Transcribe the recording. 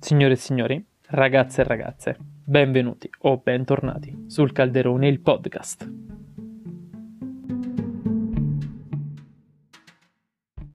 Signore e signori, ragazze e ragazze, benvenuti o bentornati sul Calderone il podcast.